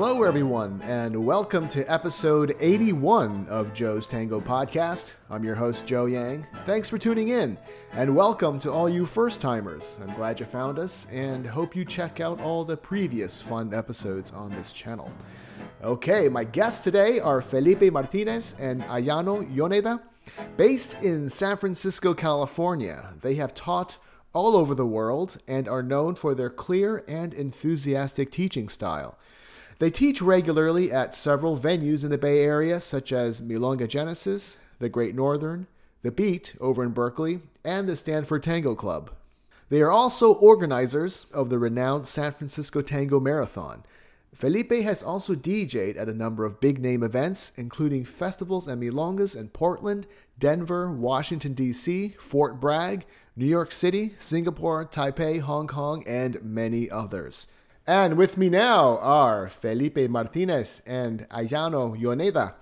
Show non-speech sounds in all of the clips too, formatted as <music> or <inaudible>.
Hello, everyone, and welcome to episode 81 of Joe's Tango Podcast. I'm your host, Joe Yang. Thanks for tuning in, and welcome to all you first timers. I'm glad you found us, and hope you check out all the previous fun episodes on this channel. Okay, my guests today are Felipe Martinez and Ayano Yoneda. Based in San Francisco, California, they have taught all over the world and are known for their clear and enthusiastic teaching style. They teach regularly at several venues in the Bay Area, such as Milonga Genesis, the Great Northern, the Beat over in Berkeley, and the Stanford Tango Club. They are also organizers of the renowned San Francisco Tango Marathon. Felipe has also DJed at a number of big name events, including festivals and milongas in Portland, Denver, Washington, D.C., Fort Bragg, New York City, Singapore, Taipei, Hong Kong, and many others. And with me now are Felipe Martinez and Ayano Yoneda.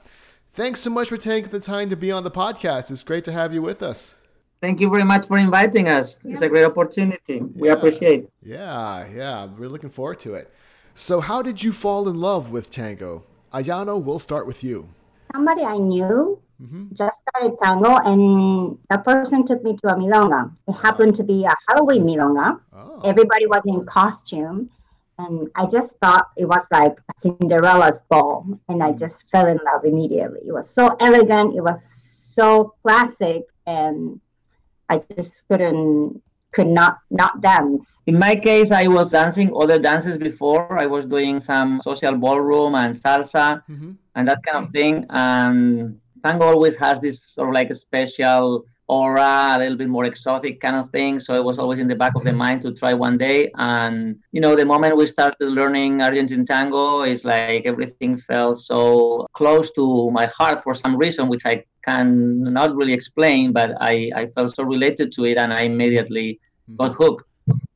Thanks so much for taking the time to be on the podcast. It's great to have you with us. Thank you very much for inviting us. It's a great opportunity. We yeah. appreciate. Yeah, yeah, we're looking forward to it. So, how did you fall in love with tango? Ayano, we'll start with you. Somebody I knew mm-hmm. just started tango, and the person took me to a milonga. It happened to be a Halloween milonga. Oh. Everybody was in costume, and I just thought it was like Cinderella's ball, and I mm. just fell in love immediately. It was so elegant, it was so classic, and I just couldn't could not not dance. In my case, I was dancing other dances before. I was doing some social ballroom and salsa mm-hmm. and that kind of thing. And tango always has this sort of like a special aura, a little bit more exotic kind of thing. So it was always in the back of the mind to try one day. And you know, the moment we started learning Argentine tango, it's like everything felt so close to my heart for some reason, which I can not really explain, but I, I felt so related to it and I immediately mm-hmm. got hooked.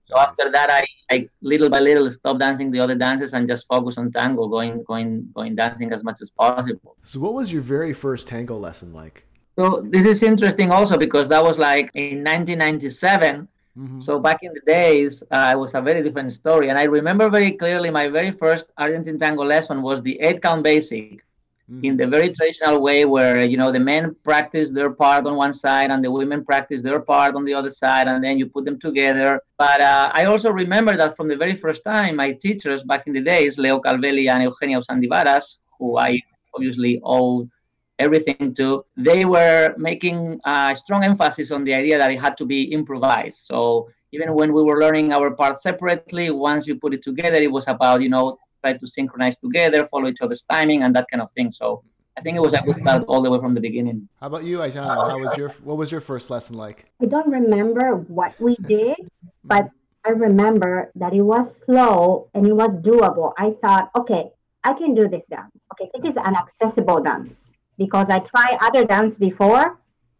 So after that, I, I little by little stopped dancing the other dances and just focused on tango, going going going dancing as much as possible. So, what was your very first tango lesson like? So this is interesting also because that was like in 1997. Mm-hmm. So back in the days, uh, it was a very different story. And I remember very clearly my very first Argentine tango lesson was the eight count basic mm-hmm. in the very traditional way where, you know, the men practice their part on one side and the women practice their part on the other side. And then you put them together. But uh, I also remember that from the very first time, my teachers back in the days, Leo Calvelli and Eugenia Usandivaras, who I obviously owe everything to, they were making a strong emphasis on the idea that it had to be improvised. So even when we were learning our parts separately, once you put it together, it was about, you know, try to synchronize together, follow each other's timing and that kind of thing. So I think it was a good start all the way from the beginning. How about you, Ayano? How was your what was your first lesson like? I don't remember what we did, but I remember that it was slow and it was doable. I thought, okay, I can do this dance. Okay, this is an accessible dance because I tried other dance before.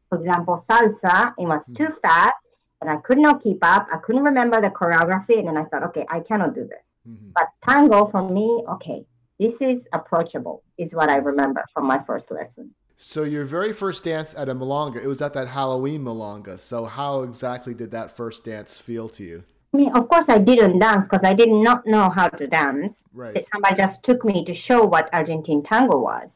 For example, salsa, it was too mm-hmm. fast and I could not keep up. I couldn't remember the choreography. And then I thought, okay, I cannot do this. Mm-hmm. But tango for me, okay, this is approachable, is what I remember from my first lesson. So your very first dance at a milonga, it was at that Halloween milonga. So how exactly did that first dance feel to you? I mean, of course, I didn't dance because I did not know how to dance. Right. Somebody just took me to show what Argentine tango was.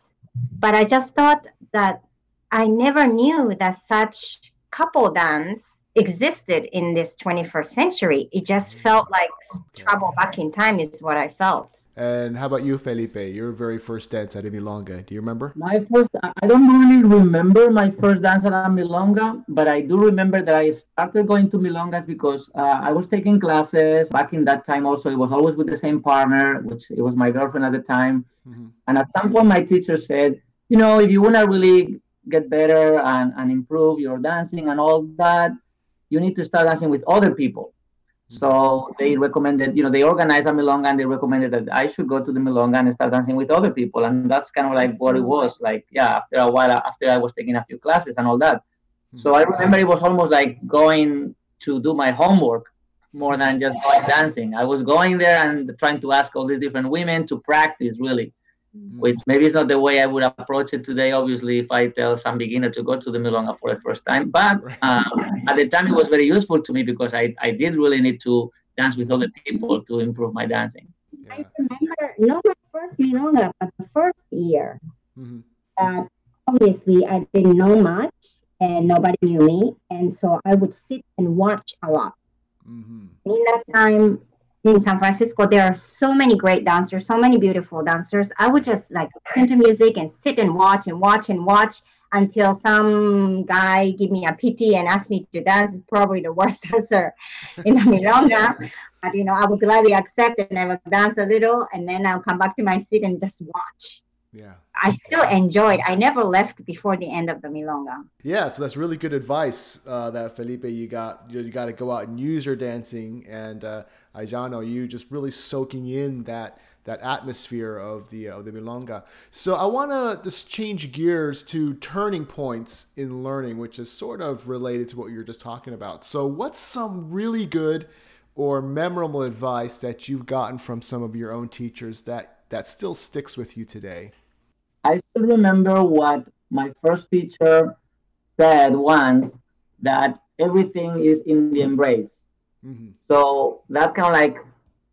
But I just thought that I never knew that such couple dance existed in this 21st century. It just felt like travel back in time is what I felt. And how about you, Felipe? Your very first dance at a milonga. Do you remember? My first, I don't really remember my first dance at a milonga, but I do remember that I started going to milongas because uh, I was taking classes back in that time. Also, it was always with the same partner, which it was my girlfriend at the time. Mm-hmm. And at some point, my teacher said, you know, if you want to really get better and, and improve your dancing and all that, you need to start dancing with other people. So they recommended, you know, they organized a milonga and they recommended that I should go to the milonga and start dancing with other people. And that's kind of like what it was. Like, yeah, after a while, after I was taking a few classes and all that. So I remember it was almost like going to do my homework more than just going dancing. I was going there and trying to ask all these different women to practice really mm-hmm. Which maybe is not the way I would approach it today. Obviously, if I tell some beginner to go to the Milonga for the first time, but um, at the time it was very useful to me because I, I did really need to dance with other people to improve my dancing. I remember, not my first milonga, but the first year, Mm-hmm. uh, obviously I didn't know much and nobody knew me, and so I would sit and watch a lot. Mm-hmm. In that time in San Francisco, there are so many great dancers, so many beautiful dancers. I would just like listen to music and sit and watch and watch and watch until some guy give me a pity and ask me to dance. Probably the worst <laughs> dancer in the milonga, but you know I would gladly accept and I would dance a little, and then I'll come back to my seat and just watch. Yeah. I still enjoyed. I never left before the end of the milonga. Yeah, so that's really good advice uh, that Felipe you got. You, you got to go out and use your dancing, and uh, Ayano, you just really soaking in that that atmosphere of the of the milonga. So I want to just change gears to turning points in learning, which is sort of related to what you were just talking about. So what's some really good or memorable advice that you've gotten from some of your own teachers that that still sticks with you today? I still remember what my first teacher said once that everything is in the embrace. Mm-hmm. So that kind of like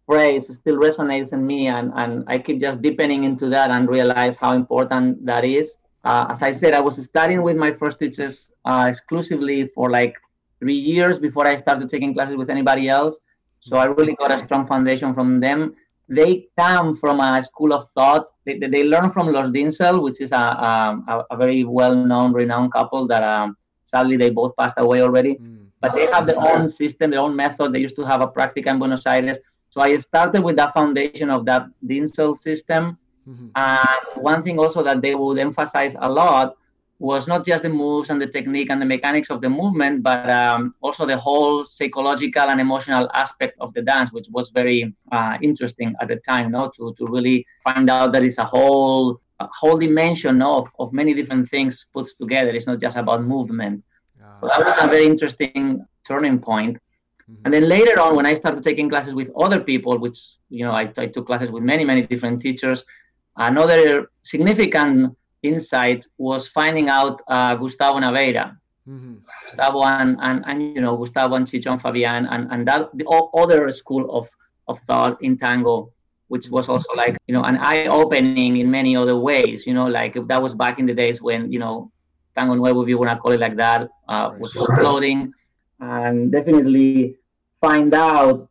phrase still resonates in me, and, and I keep just deepening into that and realize how important that is. Uh, as I said, I was studying with my first teachers uh, exclusively for like three years before I started taking classes with anybody else. So I really got a strong foundation from them. They come from a school of thought. They, they learn from Los Dinzel, which is a, a, a very well-known, renowned couple that um, sadly they both passed away already. Mm. But they have their own system, their own method. They used to have a practica in Buenos Aires. So I started with that foundation of that Dinzel system. Mm-hmm. And one thing also that they would emphasize a lot was not just the moves and the technique and the mechanics of the movement, but um, also the whole psychological and emotional aspect of the dance, which was very uh, interesting at the time, no, to, to really find out that it's a whole a whole dimension of, of many different things put together. It's not just about movement. So that was a very interesting turning point. Mm-hmm. And then later on, when I started taking classes with other people, which you know I, I took classes with many many different teachers, another significant insight was finding out uh, Gustavo Naveira. Mm-hmm. Gustavo and, and, and you know Gustavo and Chichon Fabian and, and that the other school of, of thought in tango, which was also like you know an eye opening in many other ways. You know, like that was back in the days when you know tango nuevo, if you wanna call it like that, uh, Right. was exploding, and definitely find out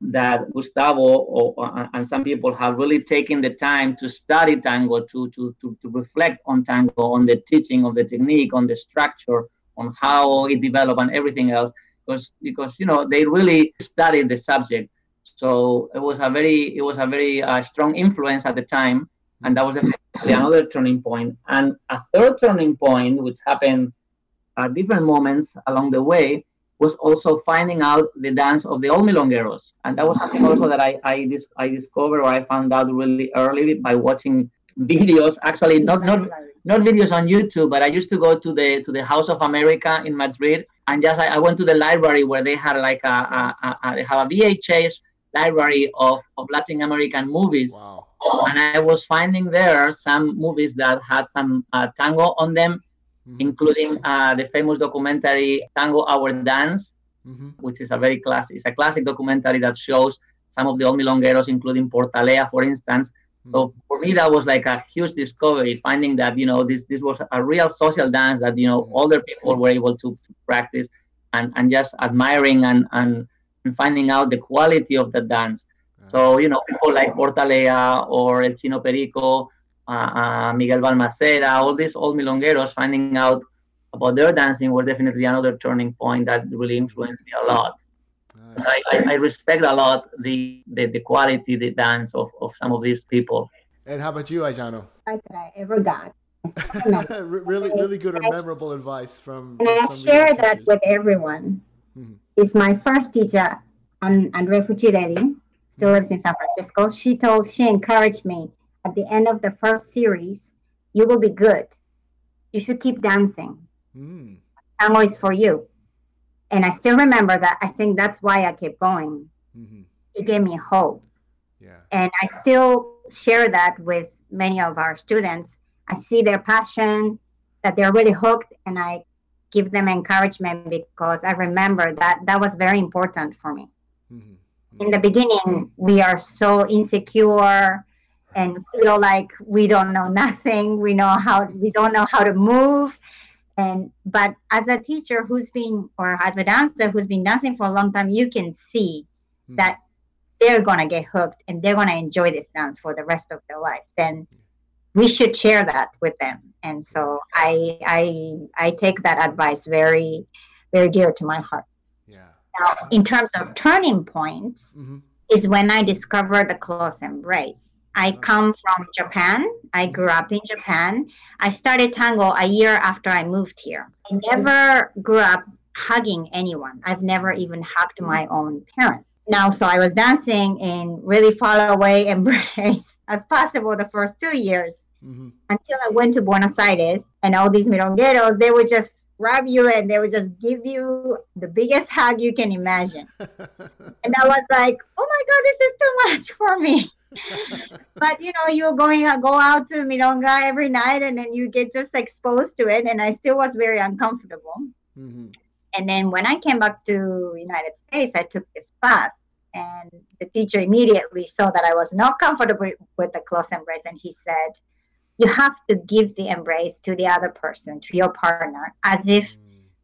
that Gustavo or, uh, and some people have really taken the time to study tango, to, to, to, to reflect on tango, on the teaching of the technique, on the structure, on how it developed and everything else, because because you know they really studied the subject. So it was a very it was a very uh, strong influence at the time, and that was definitely another turning point. And a third turning point, which happened at different moments along the way, was also finding out the dance of the old milongueros, and that was something also that I I, dis- I discovered or I found out really early by watching videos. Actually, not not not videos on YouTube, but I used to go to the to the House of America in Madrid, and just I, I went to the library where they had like a, a, a, a they have a VHS library of, of Latin American movies, Wow. And I was finding there some movies that had some uh, tango on them, Mhm. including uh, the famous documentary Tango Our Dance, Mhm. which is a very classic, it's a classic documentary that shows some of the old milongueros, including Portalea, for instance. So for me, that was like a huge discovery, finding that you know this this was a real social dance that you know Mhm. older people were able to, to practice, and and just admiring and, and and finding out the quality of the dance. So you know people like Portalea or El Chino Perico, uh, uh, Miguel Balmaceda, all these old milongueros, finding out about their dancing was definitely another turning point that really influenced me a lot. Nice. I, I, I respect a lot the, the, the quality, the dance of, of some of these people. And how about you, Ayano? advice that I ever got. <laughs> Really, really good or memorable advice from. and I some of your share that with everyone. Mhm. It's my first teacher, and Andrea Fucirelli, still lives in San Francisco. She told, she encouraged me at the end of the first series, you will be good. You should keep dancing. Mm. Tango is for you. And I still remember that. I think that's why I kept going. Mm-hmm. It gave me hope. Yeah. and I still share that with many of our students. I see their passion, that they're really hooked, and I give them encouragement because I remember that that was very important for me. hmm In the beginning, we are so insecure and feel like we don't know nothing. We know how we don't know how to move. And but as a teacher who's been or as a dancer who's been dancing for a long time, you can see mm-hmm. that they're gonna get hooked and they're gonna enjoy this dance for the rest of their life. Then we should share that with them. And so I I I take that advice very very dear to my heart. Now, in terms of turning points, mm-hmm. is when I discovered the close embrace. I come from Japan. I grew up in Japan. I started tango a year after I moved here. I never grew up hugging anyone. I've never even hugged my own parents. Now, so I was dancing in really far away <laughs> embrace as possible the first two years mm-hmm. until I went to Buenos Aires and all these milongueros, they would just grab you and they would just give you the biggest hug you can imagine. <laughs> and I was like, oh my God, this is too much for me. <laughs> but you know, you're going to go out to Milonga every night and then you get just exposed to it. And I still was very uncomfortable. Mm-hmm. And then when I came back to United States, I took this class and the teacher immediately saw that I was not comfortable with the close embrace. And he said, you have to give the embrace to the other person, to your partner, as if mm.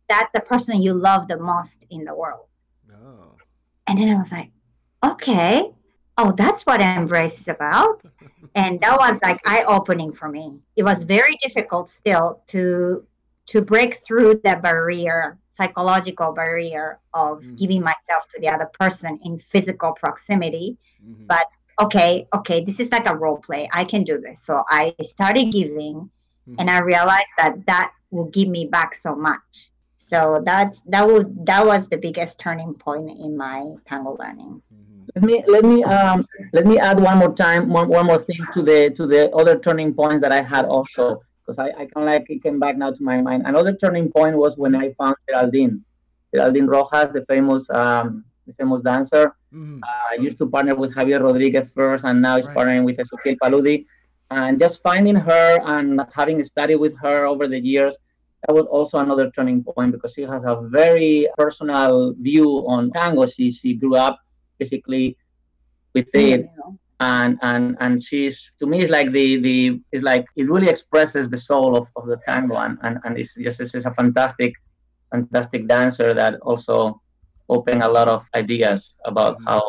that's the person you love the most in the world. Oh. And then I was like, okay, oh, that's what embrace is about. <laughs> and that was like eye opening for me. It was very difficult still to to break through the barrier, psychological barrier of mm. giving myself to the other person in physical proximity. Mm-hmm. But okay, okay, this is like a role play. I can do this. So I started giving mm-hmm. and I realized that that will give me back so much. So that that would that was the biggest turning point in my tango learning. Mm-hmm. Let me let me um let me add one more time one, one more thing to the to the other turning points that I had also because I, I kind of like it came back now to my mind. Another turning point was when I found Geraldine, Geraldine Rojas, the famous um, the famous dancer. Mm-hmm. Uh, I used to partner with Javier Rodriguez first, and now he's right. partnering with Ezequiel Paludi. And just finding her and having studied with her over the years, that was also another turning point because she has a very personal view on tango. She she grew up basically with it. And, and and she's to me it's like the the it's like it really expresses the soul of, of the tango and, and, and it's just it's a fantastic fantastic dancer that also open a lot of ideas about mm-hmm. how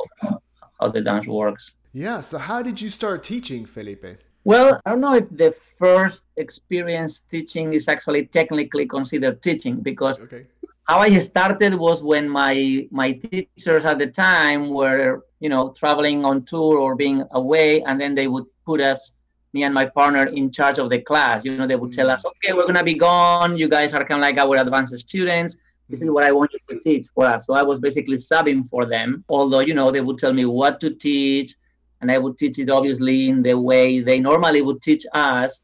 how the dance works. Yeah. So how did you start teaching, Felipe? Well, I don't know if the first experience teaching is actually technically considered teaching because okay. how I started was when my my teachers at the time were you know traveling on tour or being away, and then they would put us me and my partner in charge of the class. You know, they would tell mm. us, okay, we're gonna be gone. You guys are kind of like our advanced students this is what I want you to teach for us. So I was basically subbing for them, although, you know, they would tell me what to teach, and I would teach it obviously in the way they normally would teach us.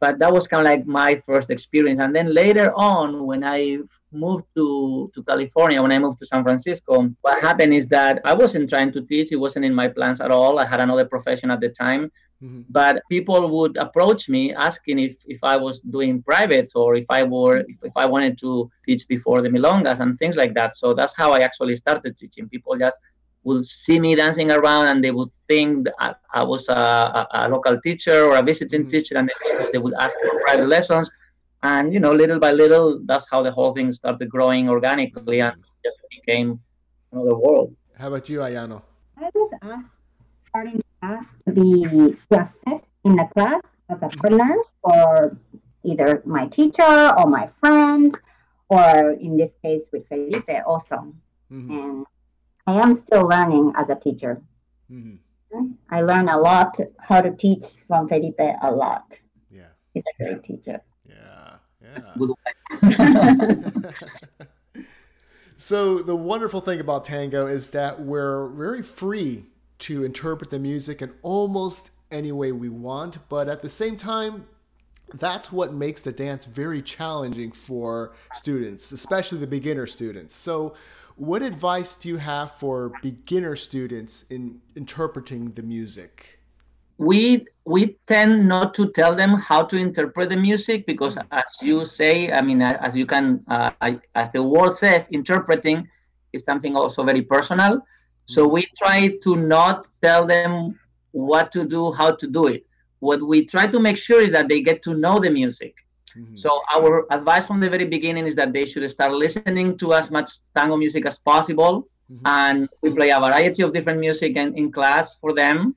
But that was kind of like my first experience. And then later on, when I moved to, to California, when I moved to San Francisco, what happened is that I wasn't trying to teach. It wasn't in my plans at all. I had another profession at the time. Mm-hmm. But people would approach me asking if, if I was doing privates or if I were if, if I wanted to teach before the milongas and things like that. So that's how I actually started teaching. People just would see me dancing around and they would think I, I was a, a, a, local teacher or a visiting mm-hmm. teacher and they, they would ask for private lessons. And you know, little by little, that's how the whole thing started growing organically and just became another world. How about you, Ayano? I was asked starting class to be assist in the class as a partner for either my teacher or my friend, or in this case with Felipe also. Mm-hmm. And I am still learning as a teacher. Mm-hmm. I learn a lot how to teach from Felipe a lot. Yeah. He's a great teacher. Yeah. Yeah. <laughs> so the wonderful thing about tango is that we're very free to interpret the music in almost any way we want, but at the same time, that's what makes the dance very challenging for students, especially the beginner students. So, what advice do you have for beginner students in interpreting the music? We we tend not to tell them how to interpret the music because, mm. as you say, I mean, as you can, uh, as the word says, interpreting is something also very personal. So we try to not tell them what to do, how to do it. What we try to make sure is that they get to know the music. Mm-hmm. So our advice from the very beginning is that they should start listening to as much tango music as possible. Mm-hmm. And we play a variety of different music in, in class for them.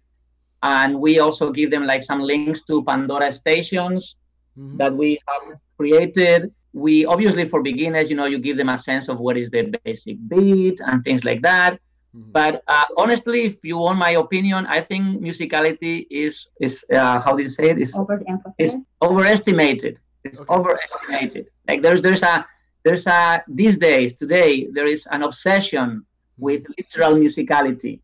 And we also give them like some links to Pandora stations mm-hmm. that we have created. We obviously for beginners, you know, you give them a sense of what is the basic beat and things like that. Mm-hmm. But uh, honestly, if you want my opinion, I think musicality is is uh, how do you say it? Is is overestimated. It's okay. overestimated. Like there's there's a there's a these days today there is an obsession mm-hmm. with literal musicality.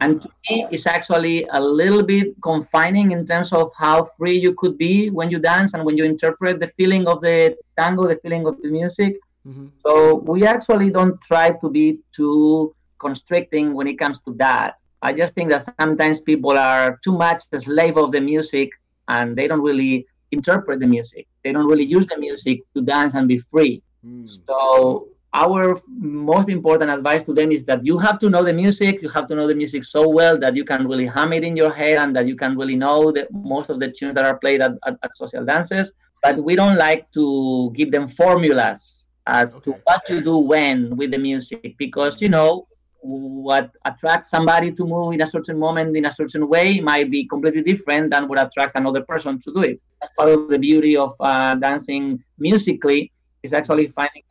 And to me, it's actually a little bit confining in terms of how free you could be when you dance and when you interpret the feeling of the tango, the feeling of the music. Mm-hmm. So we actually don't try to be too constricting when it comes to that. I just think that sometimes people are too much the slave of the music and they don't really interpret the music. They don't really use the music to dance and be free. Mm. So our most important advice to them is that you have to know the music you have to know the music so well that you can really hum it in your head and that you can really know the, most of the tunes that are played at, at, at social dances but we don't like to give them formulas as okay. to what to do when with the music because you know what attracts somebody to move in a certain moment in a certain way might be completely different than what attracts another person to do it. That's part of the beauty of uh, dancing musically is actually finding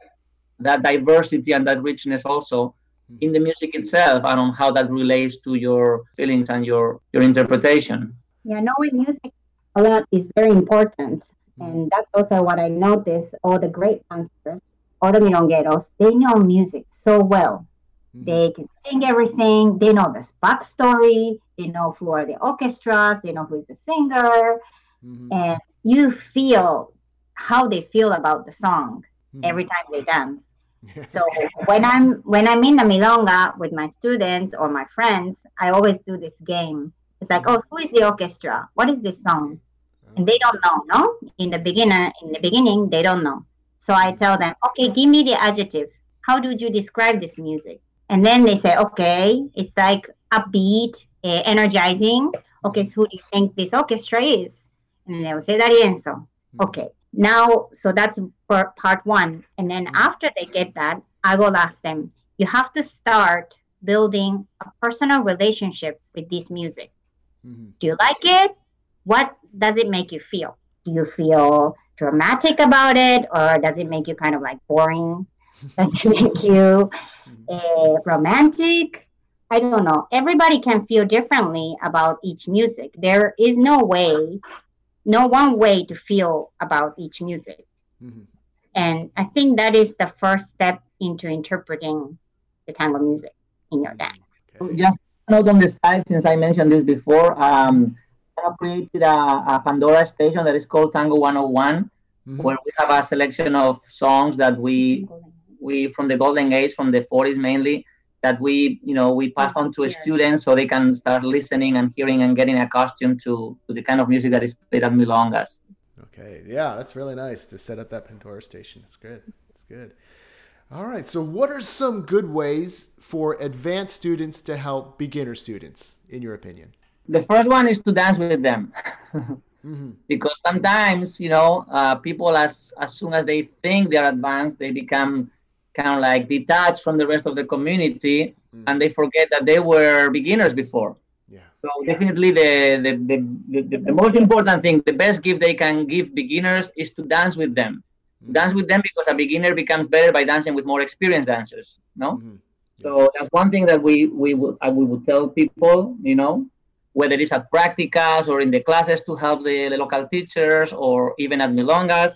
that diversity and that richness also in the music itself and on how that relates to your feelings and your your interpretation. Yeah, knowing music a lot is very important, mm-hmm. and that's also what I notice. All the great dancers, all the milongueros, they know music so well. Mm-hmm. They can sing everything. They know the backstory. They know who are the orchestras. They know who is the singer, mm-hmm. and you feel how they feel about the song mm-hmm. every time they dance <laughs> so when I'm when I'm in the milonga with my students or my friends, I always do this game. It's like, oh, who is the orchestra? What is this song? And they don't know, no? In the beginner, in the beginning, they don't know. So I tell them, okay, give me the adjective. How do you describe this music? And then they say, okay, it's like upbeat, uh, energizing. Okay, so who do you think this orchestra is? And they will say D'Arienzo. Hmm. Okay, now so that's for part one and then mm-hmm. after they get that i will ask them you have to start building a personal relationship with this music mm-hmm. do you like it what does it make you feel do you feel dramatic about it or does it make you kind of like boring does it make you uh, romantic i don't know everybody can feel differently about each music there is no way no one way to feel about each music. Mm-hmm. And I think that is the first step into interpreting the tango music in your dance. Okay. Just note on the side, since I mentioned this before, um, I created a, a, Pandora station that is called Tango 101, mm-hmm. where we have a selection of songs that we we from the golden age, from the 40s mainly, that we you know we pass on to students so they can start listening and hearing and getting accustomed to, to the kind of music that is played at milongas. Okay. Yeah that's really nice to set up that pandora station. It's good. It's good. All right. So what are some good ways for advanced students to help beginner students in your opinion? The first one is to dance with them. <laughs> Mm-hmm. because sometimes you know uh, people as as soon as they think they're advanced they become kind of like detached from the rest of the community mm. and they forget that they were beginners before yeah. so definitely the the, the, the, the, most important thing the best gift they can give beginners is to dance with them mm. dance with them because a beginner becomes better by dancing with more experienced dancers no mm-hmm. yeah. so that's one thing that we we would we would tell people you know whether it's at practicas or in the classes to help the, the local teachers or even at milongas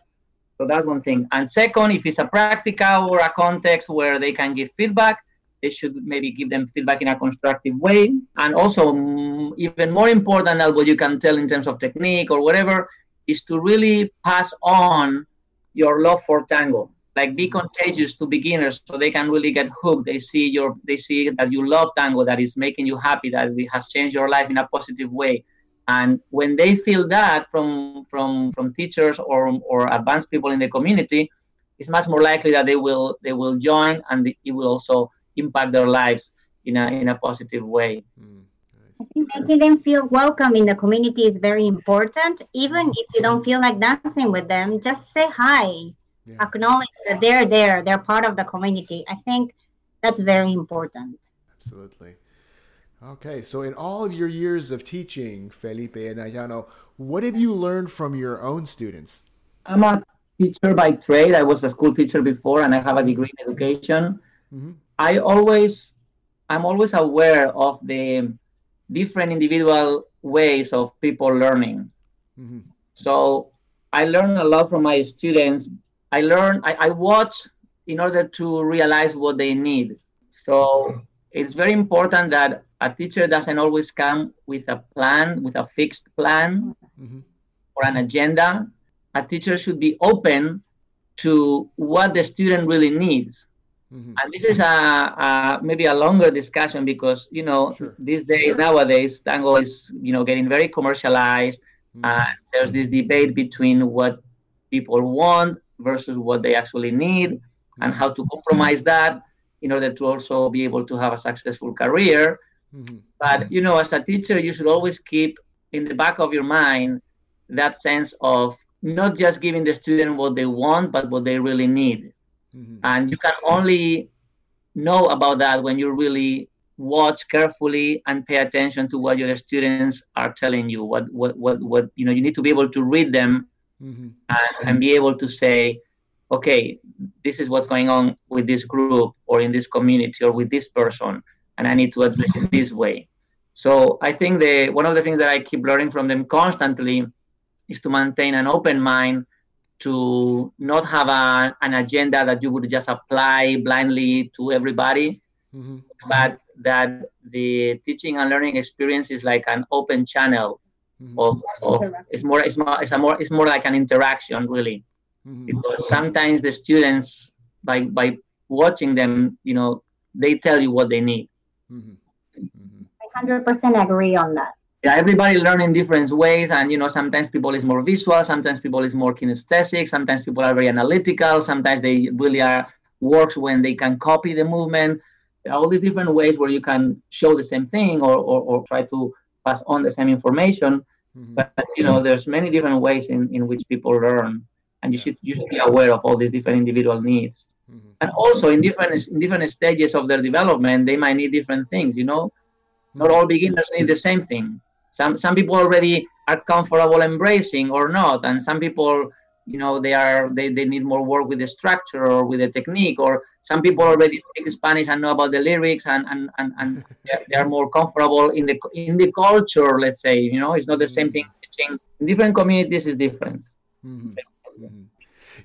so that's one thing. And second, if it's a practical or a context where they can give feedback, they should maybe give them feedback in a constructive way. And also, mm, even more important than what you can tell in terms of technique or whatever, is to really pass on your love for tango. Like be contagious to beginners so they can really get hooked. They see your they see that you love tango, that is making you happy, that it has changed your life in a positive way and when they feel that from from from teachers or or advanced people in the community it's much more likely that they will they will join and it will also impact their lives in a in a positive way mm, I think making them feel welcome in the community is very important. Even if you don't feel like dancing with them, just say hi. Yeah. Acknowledge that they're there, they're part of the community. I think that's very important. Absolutely. Okay, so in all of your years of teaching, Felipe and Ayano, what have you learned from your own students? I'm a teacher by trade. I was a school teacher before, and I have a degree in education. Mm-hmm. I always, I'm always aware of the different individual ways of people learning. Mm-hmm. So I learn a lot from my students. I learn, I, I watch in order to realize what they need. So it's very important that a teacher doesn't always come with a plan, with a fixed plan mm-hmm. or an agenda. A teacher should be open to what the student really needs. Mm-hmm. And this is a, a, maybe a longer discussion because you know sure. these days nowadays tango is you know getting very commercialized. Mm-hmm. Uh, there's this debate between what people want versus what they actually need, mm-hmm. and how to compromise that in order to also be able to have a successful career. Mm-hmm. But you know, as a teacher, you should always keep in the back of your mind that sense of not just giving the student what they want, but what they really need. Mm-hmm. And you can only know about that when you really watch carefully and pay attention to what your students are telling you. What what what, what you know, you need to be able to read them mm-hmm. and, and be able to say, okay, this is what's going on with this group or in this community or with this person and I need to address it this way. So I think the one of the things that I keep learning from them constantly is to maintain an open mind, to not have a, an agenda that you would just apply blindly to everybody, mm-hmm. but that the teaching and learning experience is like an open channel mm-hmm. of, of it's more it's more it's a more it's more like an interaction really, mm-hmm. because sometimes the students by by watching them, you know, they tell you what they need Mm-hmm. I 100% agree on that. Yeah, everybody learn in different ways, and you know, sometimes people is more visual, sometimes people is more kinesthetic, sometimes people are very analytical, sometimes they really are works when they can copy the movement. There are all these different ways where you can show the same thing or, or, or try to pass on the same information. Mm-hmm. But you know, there's many different ways in, in which people learn, and you should you should be aware of all these different individual needs. Mm-hmm. And also in different in different stages of their development, they might need different things. You know, not all beginners need the same thing. Some some people already are comfortable embracing or not, and some people, you know, they are they, they need more work with the structure or with the technique. Or some people already speak Spanish and know about the lyrics, and and and, and <laughs> they are more comfortable in the in the culture. Let's say, you know, it's not the same thing. In different communities is different. Mm-hmm.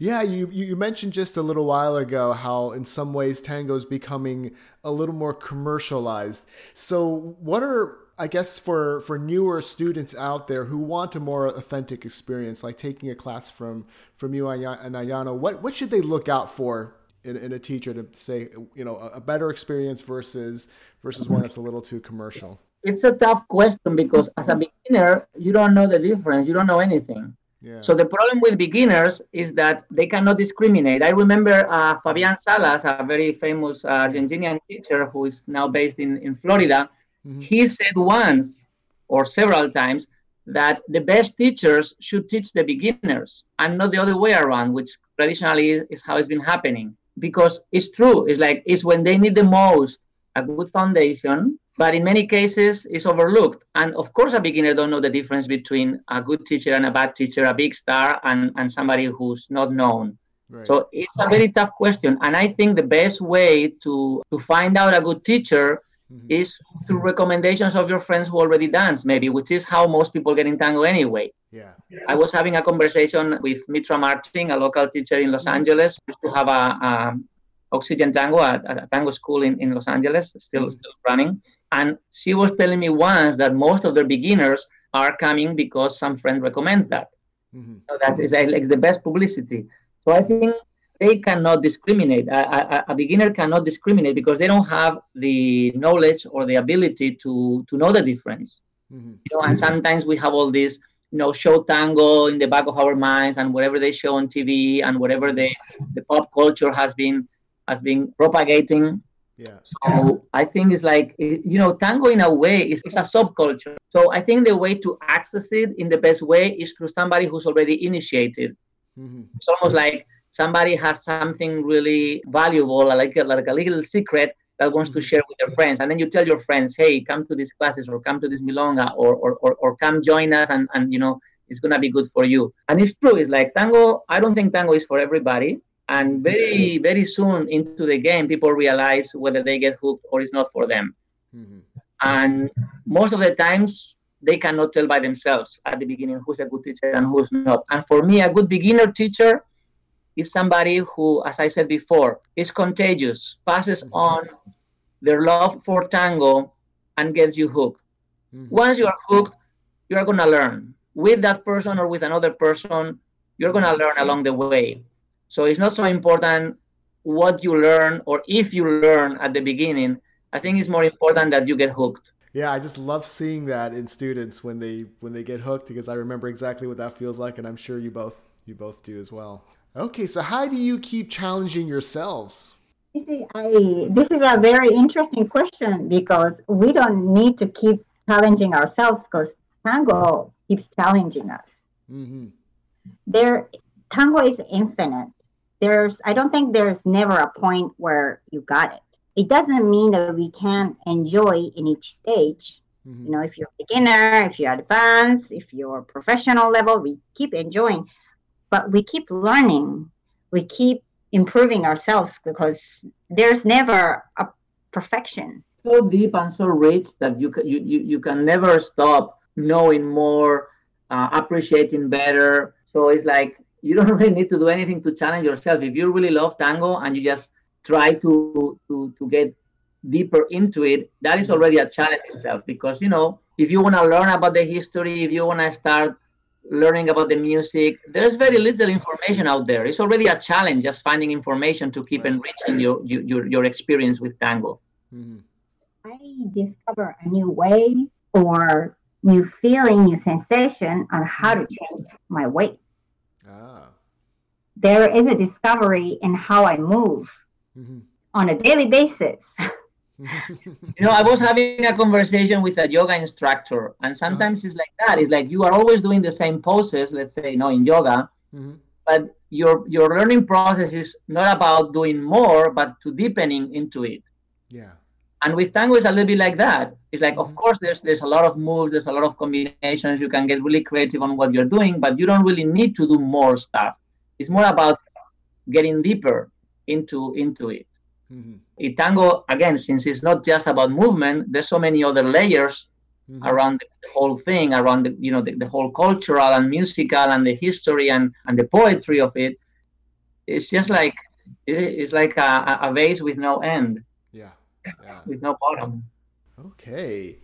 Yeah, you you mentioned just a little while ago how in some ways tango is becoming a little more commercialized. So, what are I guess for for newer students out there who want a more authentic experience, like taking a class from from you and Ayano, what what should they look out for in, in a teacher to say you know a, better experience versus versus one that's a little too commercial? It's a tough question because as a beginner, you don't know the difference. You don't know anything. So the problem with beginners is that they cannot discriminate. I remember uh, Fabian Salas, a very famous uh, Argentinian teacher who is now based in, in Florida. Mm-hmm. He said once or several times that the best teachers should teach the beginners and not the other way around, which traditionally is, is how it's been happening. Because it's true, it's like it's when they need the most a good foundation but in many cases it's overlooked and of course a beginner don't know the difference between a good teacher and a bad teacher a big star and, and somebody who's not known right. so it's a very tough question and i think the best way to to find out a good teacher mm-hmm. is through recommendations of your friends who already dance maybe which is how most people get in tango anyway yeah. I was having a conversation with Mitra Martin, a local teacher in Los Angeles, to have a, a Oxygen Tango at, at, a tango school in, in Los Angeles, still mm-hmm. still running. And she was telling me once that most of their beginners are coming because some friend recommends that. Mm-hmm. So that's it's, the best publicity. So I think they cannot discriminate. A, a, a, beginner cannot discriminate because they don't have the knowledge or the ability to to know the difference. Mm-hmm. You know, and sometimes we have all this, you know, show tango in the back of our minds, and whatever they show on TV and whatever the the pop culture has been has been propagating Yeah. So I think it's like you know, tango in a way is it's a subculture. So I think the way to access it in the best way is through somebody who's already initiated. Mm-hmm. It's almost like somebody has something really valuable, like a, like a little secret that wants to mm-hmm. share with their friends. And then you tell your friends, hey, come to these classes or come to this milonga or, or, or, or come join us and, and, you know, it's going to be good for you. And it's true. It's like tango, I don't think tango is for everybody and very very soon into the game people realize whether they get hooked or it's not for them mm-hmm. and most of the times they cannot tell by themselves at the beginning who's a good teacher and who's not and for me a good beginner teacher is somebody who as i said before is contagious passes mm-hmm. on their love for tango and gets you hooked mm-hmm. once you are hooked you are going to learn with that person or with another person you're going to learn along the way so it's not so important what you learn or if you learn at the beginning. I think it's more important that you get hooked. Yeah, I just love seeing that in students when they when they get hooked because I remember exactly what that feels like and I'm sure you both you both do as well. Okay, so how do you keep challenging yourselves? I, this is a very interesting question because we don't need to keep challenging ourselves because tango keeps challenging us. Mm-hmm. There, tango is infinite there's i don't think there's never a point where you got it. It doesn't mean that we can't enjoy in each stage. Mm-hmm. you know if you're a beginner if you're advanced if you're professional level we keep enjoying. But we keep learning. We keep improving ourselves because there's never a perfection. So deep and so rich that you can you, you, you can never stop knowing more uh, appreciating better. So it's like you don't <laughs> really need to do anything to challenge yourself. If you really love tango and you just try to to to get deeper into it, that is already a challenge itself. Because you know, if you want to learn about the history, if you want to start learning about the music, there's very little information out there. It's already a challenge just finding information to keep enriching your your your experience with tango. Mm-hmm. I discover a new way or new feeling, new sensation on how to change my weight. Ah. There is a discovery in how I move mm-hmm. on a daily basis. <laughs> you know, I was having a conversation with a yoga instructor, and sometimes uh-huh. it's like that. It's like you are always doing the same poses, let's say, you know, in yoga, mm-hmm. but your your learning process is not about doing more, but to deepening into it. Yeah. And with tango, it's a little bit like that. It's like, mm-hmm. of course, there's there's a lot of moves, there's a lot of combinations. You can get really creative on what you're doing, but you don't really need to do more stuff. It's more about getting deeper into into it. Mm-hmm. In tango, again, since it's not just about movement, there's so many other layers mm-hmm. around the whole thing, around the you know the, the whole cultural and musical and the history and and the poetry of it. It's just like it's like a, a vase with no end. Yeah with no bottom. Okay.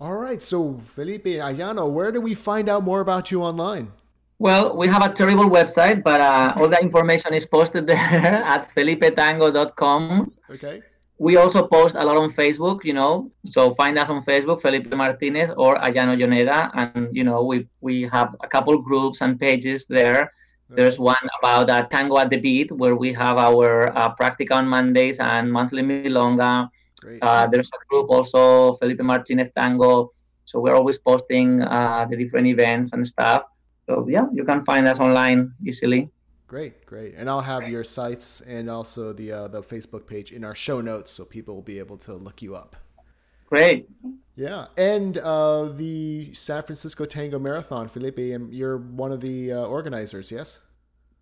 All right. So, Felipe Ayano, where do we find out more about you online? Well, we have a terrible website, but uh, all the information is posted there <laughs> at felipetango.com. Okay. We also post a lot on Facebook, you know, so find us on Facebook, Felipe Martinez or Ayano Yoneda, and you know we we have a couple groups and pages there. There's one about uh, Tango at the Beat, where we have our uh, practice on Mondays and monthly Milonga. Uh, there's a group also, Felipe Martinez Tango. So we're always posting uh, the different events and stuff. So yeah, you can find us online easily. Great, great. And I'll have your sites and also the uh, the Facebook page in our show notes, so people will be able to look you up. Great. Yeah, and uh, the San Francisco Tango Marathon, Felipe, you're one of the uh, organizers, yes?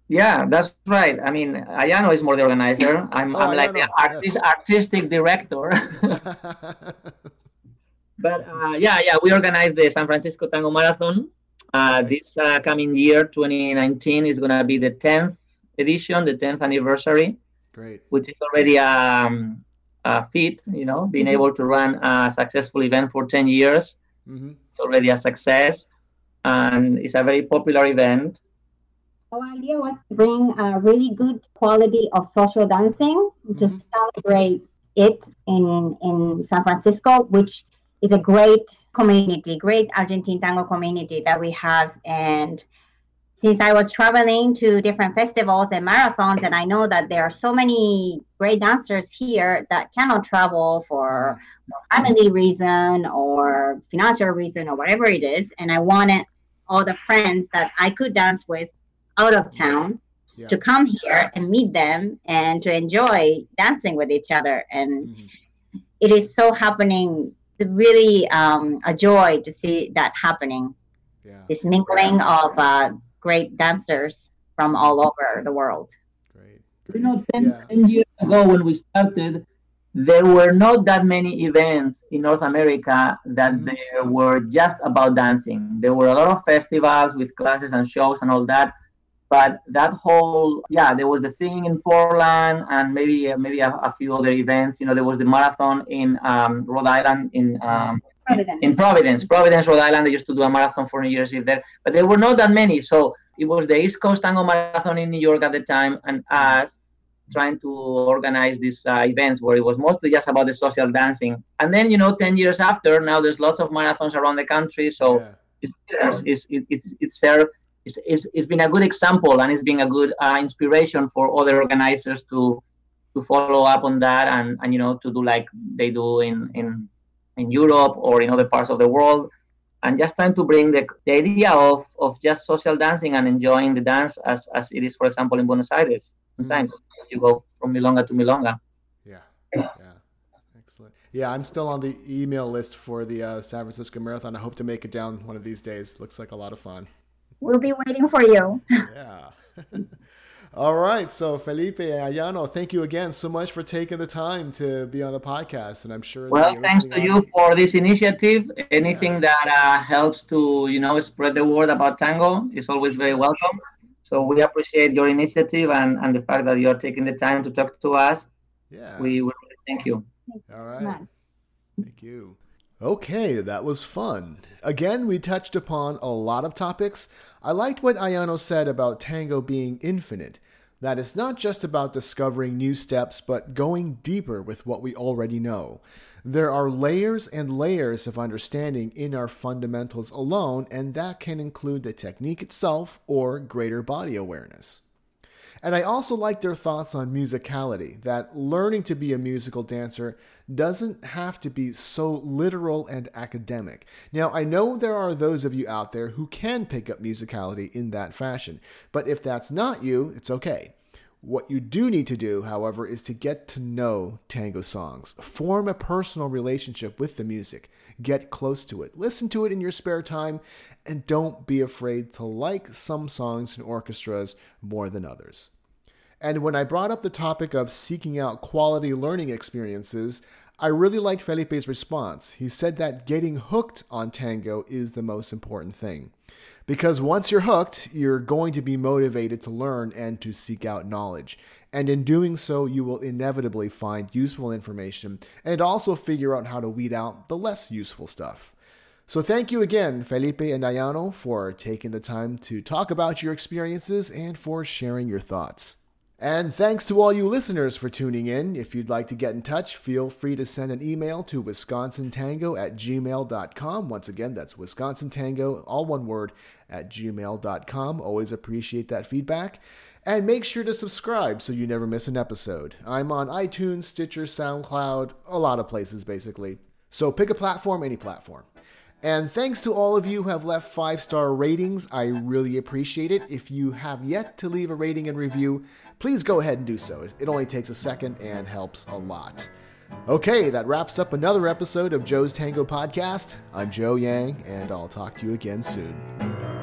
Yeah, that's right. I mean, Ayano is more the organizer. I'm, oh, I'm like the artist, yes. artistic director. <laughs> but uh, yeah, yeah, we organized the San Francisco Tango Marathon. Uh, this uh, coming year, 2019, is going to be the 10th edition, the 10th anniversary. Great. Which is already um, uh, feat, you know, being mm-hmm. able to run a successful event for 10 years. Mm-hmm. It's already a success. And it's a very popular event. Our idea was to bring a really good quality of social dancing mm-hmm. to celebrate it in, in San Francisco, which is a great community, great Argentine tango community that we have. And since I was traveling to different festivals and marathons, and I know that there are so many great dancers here that cannot travel for family reason or financial reason or whatever it is, and I wanted all the friends that I could dance with out of town yeah. to come here and meet them and to enjoy dancing with each other. And mm-hmm. it is so happening. It's Really um, a joy to see that happening. Yeah. This mingling of uh, great dancers from all over the world. Great. You know, 10, yeah. 10 years ago when we started, there were not that many events in North America that mm-hmm. there were just about dancing. There were a lot of festivals with classes and shows and all that. But that whole, yeah, there was the thing in Portland and maybe uh, maybe a, a, few other events. You know, there was the marathon in um, Rhode Island in um, Providence. in Providence, Providence, Rhode Island. They used to do a marathon for New Year's Eve there, but there were not that many. So it was the East Coast Tango Marathon in New York at the time, and us trying to organize these uh, events where it was mostly just about the social dancing. And then, you know, 10 years after, now there's lots of marathons around the country. So yeah. it's, it's, it's, it's, it's, there, it's, it's, it's been a good example and it's been a good uh, inspiration for other organizers to to follow up on that and, and, you know, to do like they do in, in, in Europe or in other parts of the world. And just trying to bring the, the idea of, of just social dancing and enjoying the dance as, as it is, for example, in Buenos Aires. Sometimes. Mm you go from Milonga to Milonga. Yeah, yeah, excellent. Yeah, I'm still on the email list for the uh, San Francisco Marathon. I hope to make it down one of these days. Looks like a lot of fun. We'll be waiting for you. yeah. <laughs> All right. So, Felipe Ayano, thank you again so much for taking the time to be on the podcast. And I'm sure. Well, thanks to you for this initiative. Anything yeah. that uh, helps to, you know, spread the word about tango is always very welcome. So we appreciate your initiative and, and the fact that you're taking the time to talk to us. Yeah. We really thank you. All right. Thank you. Okay, that was fun. Again, we touched upon a lot of topics. I liked what Ayano said about tango being infinite. That it's not just about discovering new steps, but going deeper with what we already know. There are layers and layers of understanding in our fundamentals alone, and that can include the technique itself or greater body awareness. And I also like their thoughts on musicality, that learning to be a musical dancer doesn't have to be so literal and academic. Now, I know there are those of you out there who can pick up musicality in that fashion, but if that's not you, it's okay. What you do need to do, however, is to get to know tango songs. Form a personal relationship with the music. Get close to it. Listen to it in your spare time, and don't be afraid to like some songs and orchestras more than others. And when I brought up the topic of seeking out quality learning experiences, I really liked Felipe's response. He said that getting hooked on tango is the most important thing. Because once you're hooked, you're going to be motivated to learn and to seek out knowledge. And in doing so, you will inevitably find useful information and also figure out how to weed out the less useful stuff. So, thank you again, Felipe and Ayano, for taking the time to talk about your experiences and for sharing your thoughts. And thanks to all you listeners for tuning in. If you'd like to get in touch, feel free to send an email to wisconsintango at gmail.com. Once again, that's wisconsintango, all one word, at gmail.com. Always appreciate that feedback. And make sure to subscribe so you never miss an episode. I'm on iTunes, Stitcher, SoundCloud, a lot of places basically. So pick a platform, any platform. And thanks to all of you who have left five star ratings. I really appreciate it. If you have yet to leave a rating and review, please go ahead and do so. It only takes a second and helps a lot. Okay, that wraps up another episode of Joe's Tango Podcast. I'm Joe Yang, and I'll talk to you again soon.